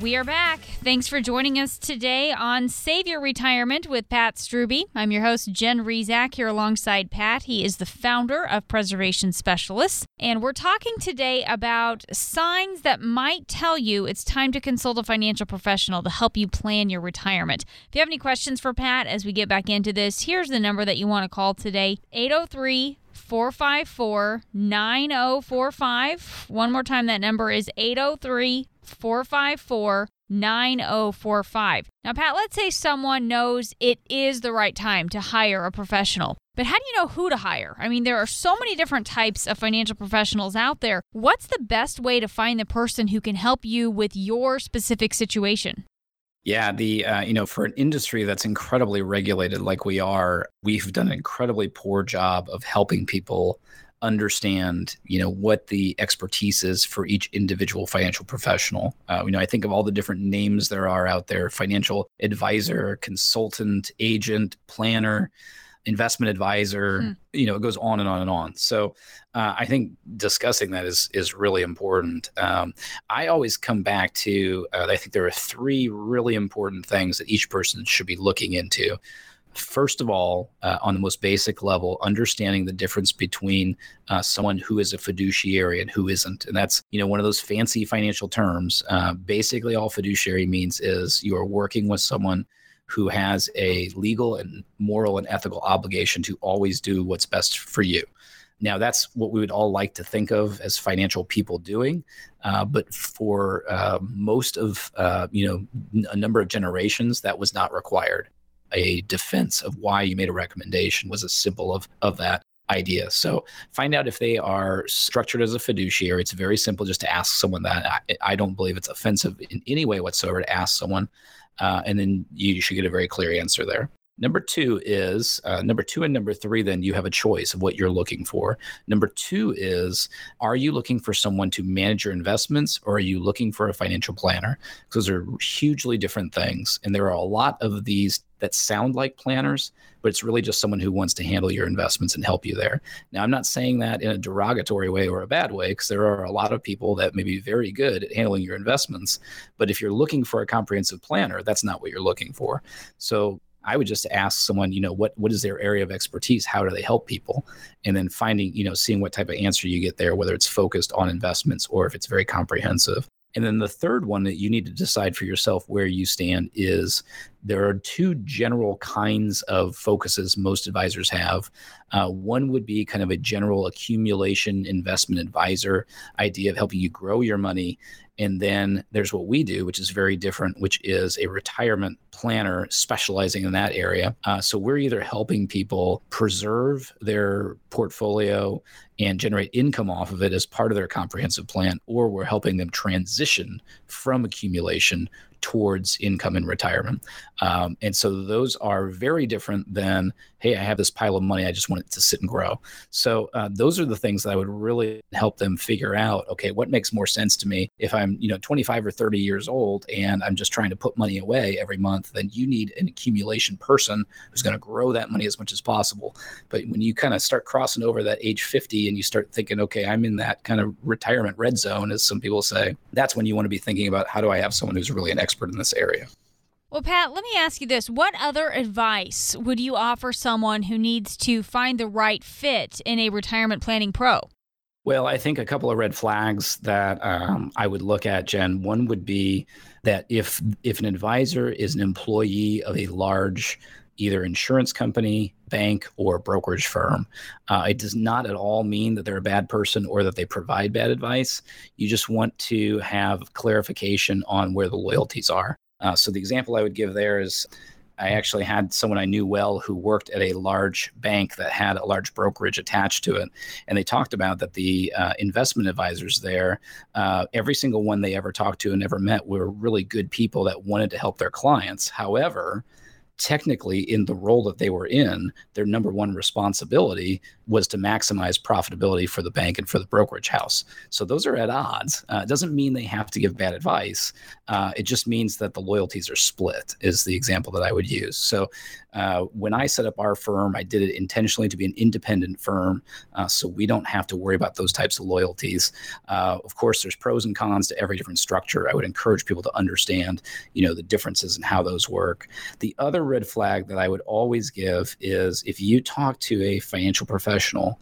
Speaker 2: We are back. Thanks for joining us today on Save Your Retirement with Pat Strube. I'm your host, Jen Rizak, here alongside Pat. He is the founder of Preservation Specialists. And we're talking today about signs that might tell you it's time to consult a financial professional to help you plan your retirement. If you have any questions for Pat as we get back into this, here's the number that you want to call today 803 454 9045. One more time, that number is 803 454 9045. Now, Pat, let's say someone knows it is the right time to hire a professional. But how do you know who to hire? I mean, there are so many different types of financial professionals out there. What's the best way to find the person who can help you with your specific situation?
Speaker 3: Yeah, the uh, you know for an industry that's incredibly regulated like we are, we've done an incredibly poor job of helping people understand you know what the expertise is for each individual financial professional. Uh, you know i think of all the different names there are out there financial advisor consultant agent planner investment advisor hmm. you know it goes on and on and on. So uh, i think discussing that is is really important. Um, i always come back to uh, i think there are three really important things that each person should be looking into first of all, uh, on the most basic level, understanding the difference between uh, someone who is a fiduciary and who isn't. And that's, you know, one of those fancy financial terms. Uh, basically, all fiduciary means is you are working with someone who has a legal and moral and ethical obligation to always do what's best for you. Now, that's what we would all like to think of as financial people doing, uh, but for uh, most of uh, you know a number of generations, that was not required a defense of why you made a recommendation was a symbol of of that idea. So find out if they are structured as a fiduciary. It's very simple just to ask someone that. I, I don't believe it's offensive in any way whatsoever to ask someone, uh, and then you should get a very clear answer there. Number two is uh, number two and number three, then you have a choice of what you're looking for. Number two is are you looking for someone to manage your investments or are you looking for a financial planner? Because those are hugely different things. And there are a lot of these that sound like planners, but it's really just someone who wants to handle your investments and help you there. Now, I'm not saying that in a derogatory way or a bad way, because there are a lot of people that may be very good at handling your investments. But if you're looking for a comprehensive planner, that's not what you're looking for. So I would just ask someone, you know, what what is their area of expertise? How do they help people? And then finding, you know, seeing what type of answer you get there, whether it's focused on investments or if it's very comprehensive. And then the third one that you need to decide for yourself where you stand is there are two general kinds of focuses most advisors have. Uh, one would be kind of a general accumulation investment advisor idea of helping you grow your money. And then there's what we do, which is very different, which is a retirement planner specializing in that area. Uh, so we're either helping people preserve their portfolio and generate income off of it as part of their comprehensive plan, or we're helping them transition from accumulation towards income in retirement. Um, and so those are very different than, hey, I have this pile of money, I just want it to sit and grow. So uh, those are the things that I would really help them figure out. Okay, what makes more sense to me if I'm, you know, 25 or 30 years old and I'm just trying to put money away every month? Then you need an accumulation person who's going to grow that money as much as possible. But when you kind of start crossing over that age 50 and you start thinking, okay, I'm in that kind of retirement red zone, as some people say, that's when you want to be thinking about how do I have someone who's really an expert expert in this area.
Speaker 2: Well, Pat, let me ask you this. What other advice would you offer someone who needs to find the right fit in a retirement planning pro?
Speaker 3: Well, I think a couple of red flags that um, I would look at, Jen. One would be that if if an advisor is an employee of a large either insurance company, bank, or brokerage firm. Uh, it does not at all mean that they're a bad person or that they provide bad advice. You just want to have clarification on where the loyalties are. Uh, so the example I would give there is I actually had someone I knew well who worked at a large bank that had a large brokerage attached to it. And they talked about that the uh, investment advisors there, uh, every single one they ever talked to and ever met were really good people that wanted to help their clients. However, technically in the role that they were in, their number one responsibility was to maximize profitability for the bank and for the brokerage house. So those are at odds. Uh, it doesn't mean they have to give bad advice. Uh, it just means that the loyalties are split, is the example that I would use. So uh, when I set up our firm, I did it intentionally to be an independent firm, uh, so we don't have to worry about those types of loyalties. Uh, of course, there's pros and cons to every different structure. I would encourage people to understand, you know, the differences and how those work. The other red flag that I would always give is if you talk to a financial professional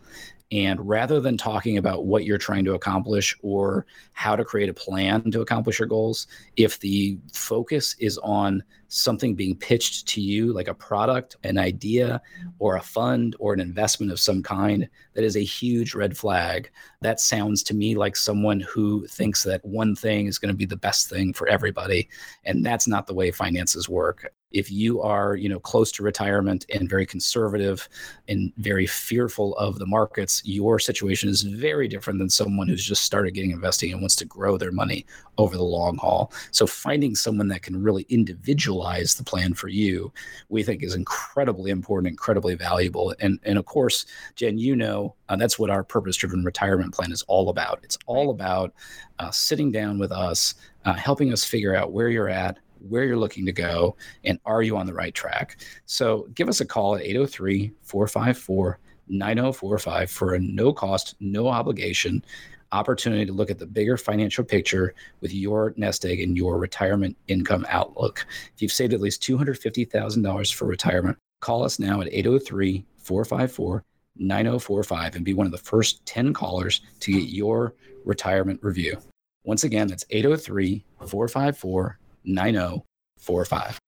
Speaker 3: And rather than talking about what you're trying to accomplish or how to create a plan to accomplish your goals, if the focus is on something being pitched to you, like a product, an idea, or a fund or an investment of some kind, that is a huge red flag. That sounds to me like someone who thinks that one thing is going to be the best thing for everybody. And that's not the way finances work if you are you know close to retirement and very conservative and very fearful of the markets your situation is very different than someone who's just started getting investing and wants to grow their money over the long haul. So finding someone that can really individualize the plan for you we think is incredibly important incredibly valuable. And and of course jen you know uh, that's what our purpose driven retirement plan is all about. It's all about uh, sitting down with us uh, helping us figure out where you're at where you're looking to go, and are you on the right track? So give us a call at 803 454 9045 for a no cost, no obligation opportunity to look at the bigger financial picture with your nest egg and your retirement income outlook. If you've saved at least $250,000 for retirement, call us now at 803 454 9045 and be one of the first 10 callers to get your retirement review. Once again, that's 803 454 9045.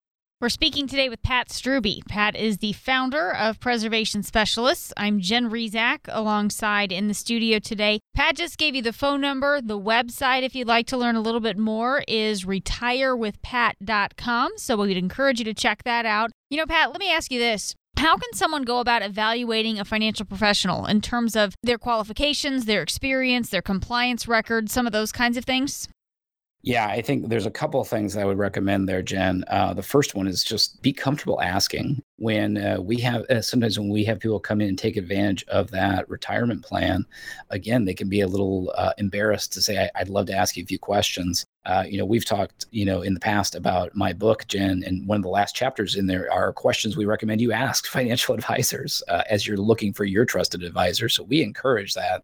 Speaker 2: We're speaking today with Pat Strube. Pat is the founder of Preservation Specialists. I'm Jen Rizak alongside in the studio today. Pat just gave you the phone number. The website, if you'd like to learn a little bit more, is retirewithpat.com. So we'd encourage you to check that out. You know, Pat, let me ask you this. How can someone go about evaluating a financial professional in terms of their qualifications, their experience, their compliance record, some of those kinds of things?
Speaker 3: Yeah, I think there's a couple of things I would recommend there, Jen. Uh, the first one is just be comfortable asking. When uh, we have, uh, sometimes when we have people come in and take advantage of that retirement plan, again, they can be a little uh, embarrassed to say, I- would love to ask you a few questions. Uh, you know, we've talked, you know, in the past about my book, Jen, and one of the last chapters in there are questions we recommend you ask [LAUGHS] financial advisors uh, as you're looking for your trusted advisor. So we encourage that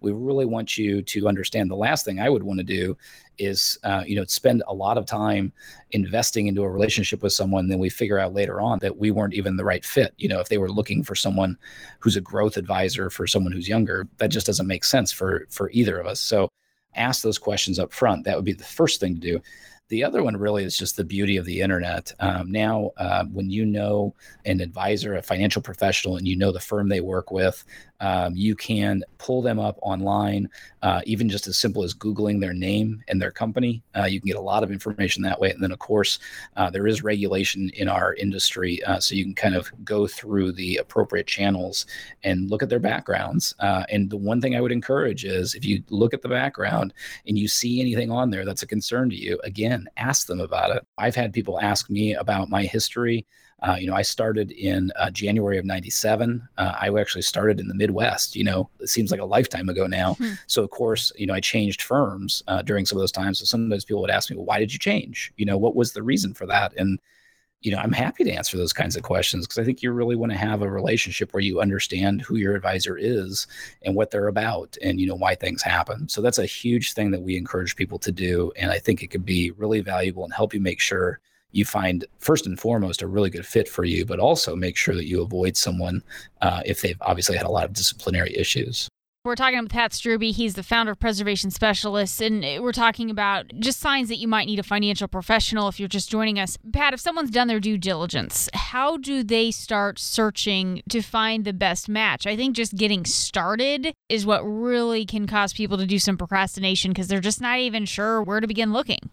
Speaker 3: we really want you to understand the last thing I would want to do is uh, you know spend a lot of time investing into a relationship with someone then we figure out later on that we weren't even the right fit. You know if they were looking for someone who's a growth advisor for someone who's younger that just doesn't make sense for for either of us. So ask those questions up front. That would be the first thing to do. The other one really is just the beauty of the internet. Um, now, uh, when you know an advisor, a financial professional, and you know the firm they work with, um, you can pull them up online, uh, even just as simple as Googling their name and their company. Uh, you can get a lot of information that way. And then, of course, uh, there is regulation in our industry. Uh, so you can kind of go through the appropriate channels and look at their backgrounds. Uh, and the one thing I would encourage is if you look at the background and you see anything on there that's a concern to you, again, ask them about it. I've had people ask me about my history. Uh, you know, I started in uh, January of 97. Uh, I actually started in the Midwest, you know, it seems like a lifetime ago now. Mm-hmm. So, of course, you know, I changed firms uh, during some of those times. So sometimes people would ask me, well, why did you change? You know, what was the reason for that? And, you know, I'm happy to answer those kinds of questions because I think you really want to have a relationship where you understand who your advisor is and what they're about and, you know, why things happen. So that's a huge thing that we encourage people to do. And I think it could be really valuable and help you make sure you find first and foremost a really good fit for you, but also make sure that you avoid someone uh, if they've obviously had a lot of disciplinary issues.
Speaker 2: We're talking with Pat Strube. He's the founder of Preservation Specialists, and we're talking about just signs that you might need a financial professional if you're just joining us. Pat, if someone's done their due diligence, how do they start searching to find the best match? I think just getting started is what really can cause people to do some procrastination because they're just not even sure where to begin looking.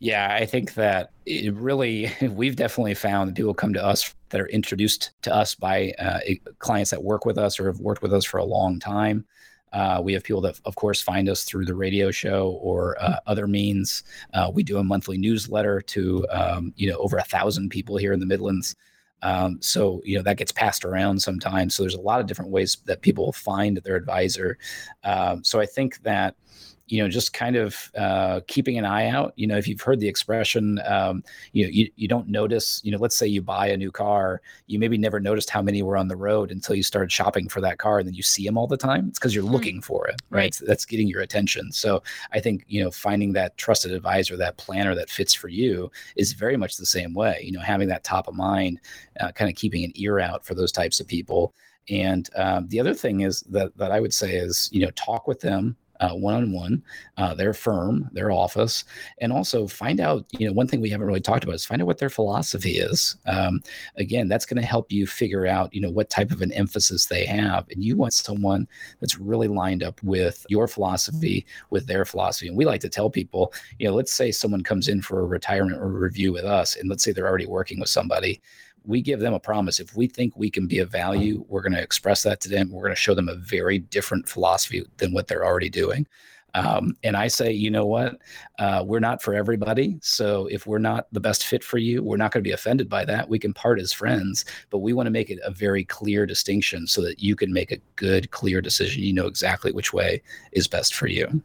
Speaker 3: Yeah, I think that it really, [LAUGHS] we've definitely found that people come to us that are introduced to us by uh, clients that work with us or have worked with us for a long time. Uh, we have people that, of course, find us through the radio show or uh, other means. Uh, we do a monthly newsletter to, um, you know, over a thousand people here in the Midlands. Um, so, you know, that gets passed around sometimes. So there's a lot of different ways that people find their advisor. Um, so I think that you know, just kind of uh, keeping an eye out. You know, if you've heard the expression, um, you know, you, you don't notice, you know, let's say you buy a new car, you maybe never noticed how many were on the road until you started shopping for that car and then you see them all the time. It's because you're mm-hmm. looking for it, right? right. that's getting your attention. So I think, you know, finding that trusted advisor, that planner that fits for you is very much the same way. You know, having that top of mind, uh, kind of keeping an ear out for those types of people And um, the other thing is that that I would say is you know talk with them one on one, their firm, their office, and also find out. You know, one thing we haven't really talked about is find out what their philosophy is. Um, again, that's going to help you figure out, you know, what type of an emphasis they have, and you want someone that's really lined up with your philosophy, with their philosophy. And we like to tell people, you know, let's say someone comes in for a retirement or review with us, and let's say they're already working with somebody we give them a promise. If we think we can be of value, we're going to express that to them. We're going to show them a very different philosophy than what they're already doing. Um, and I say, you know what? Uh, we're not for everybody. So if we're not the best fit for you, we're not going to be offended by that. We can part as friends, but we want to make it a very clear distinction so that you can make a good, clear decision. You know exactly which way is best for you.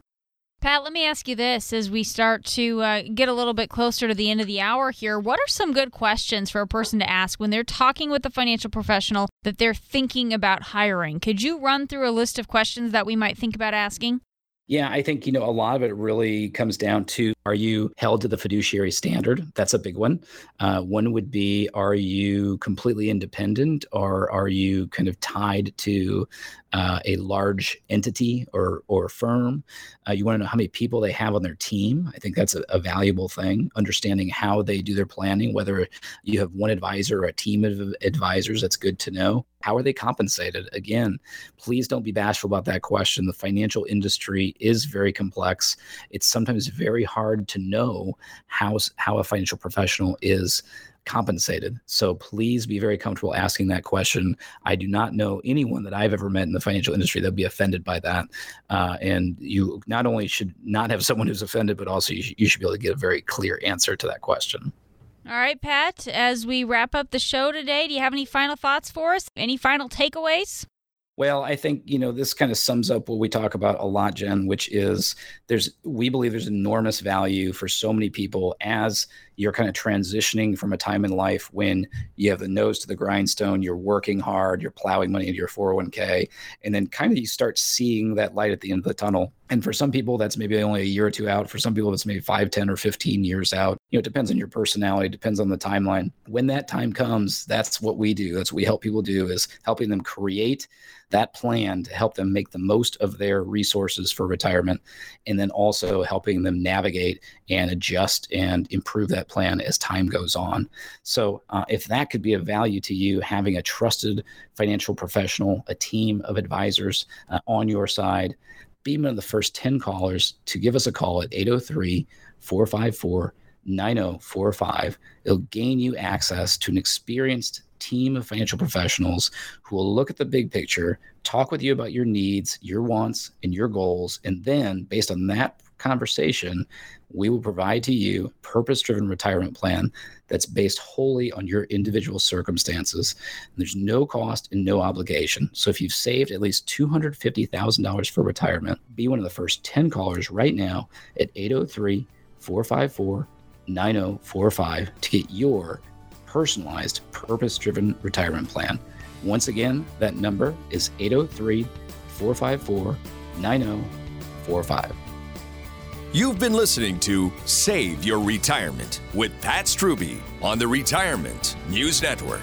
Speaker 2: Pat, let me ask you this as we start to uh, get a little bit closer to the end of the hour here. What are some good questions for a person to ask when they're talking with a financial professional that they're thinking about hiring? Could you run through a list of questions that we might think about asking?
Speaker 3: Yeah, I think, you know, a lot of it really comes down to are you held to the fiduciary standard? That's a big one. Uh, one would be are you completely independent or are you kind of tied to uh, a large entity or, or firm? Uh, you want to know how many people they have on their team. I think that's a, a, valuable thing. Understanding how they do their planning, whether you have one advisor or a team of advisors, that's good to know. How are they compensated? Again, please don't be bashful about that question. The financial industry is very complex. It's sometimes very hard to know how, how a financial professional is compensated. So please be very comfortable asking that question. I do not know anyone that I've ever met in the financial industry that would be offended by that. Uh, and you not only should not have someone who's offended, but also you, sh- you should be able to get a very clear answer to that question.
Speaker 2: All right, Pat, as we wrap up the show today, do you have any final thoughts for us? Any final takeaways?
Speaker 3: Well, I think you know this kind of sums up what we talk about a lot, Jen, which is there's we believe there's enormous value for so many people as you're kind of transitioning from a time in life when you have the nose to the grindstone, you're working hard, you're plowing money into your 401k, and then kind of you start seeing that light at the end of the tunnel. And for some people, that's maybe only a year or two out. For some people, it's maybe five, 10, or 15 years out. You know, it depends on your personality, depends on the timeline. When that time comes, that's what we do. That's what we help people do is helping them create that plan to help them make the most of their resources for retirement and then also helping them navigate and adjust and improve that plan as time goes on. So, uh, if that could be of value to you, having a trusted financial professional, a team of advisors uh, on your side, be one of the first 10 callers to give us a call at 803 454 9045. It'll gain you access to an experienced team of financial professionals who will look at the big picture, talk with you about your needs, your wants, and your goals. And then, based on that conversation, we will provide to you purpose driven retirement plan that's based wholly on your individual circumstances. There's no cost and no obligation. So if you've saved at least $250,000 for retirement, be one of the first 10 callers right now at 803 454 9045 to get your personalized purpose driven retirement plan. Once again, that number is 803 454 9045.
Speaker 1: You've been listening to Save Your Retirement with Pat Strube on the Retirement News Network.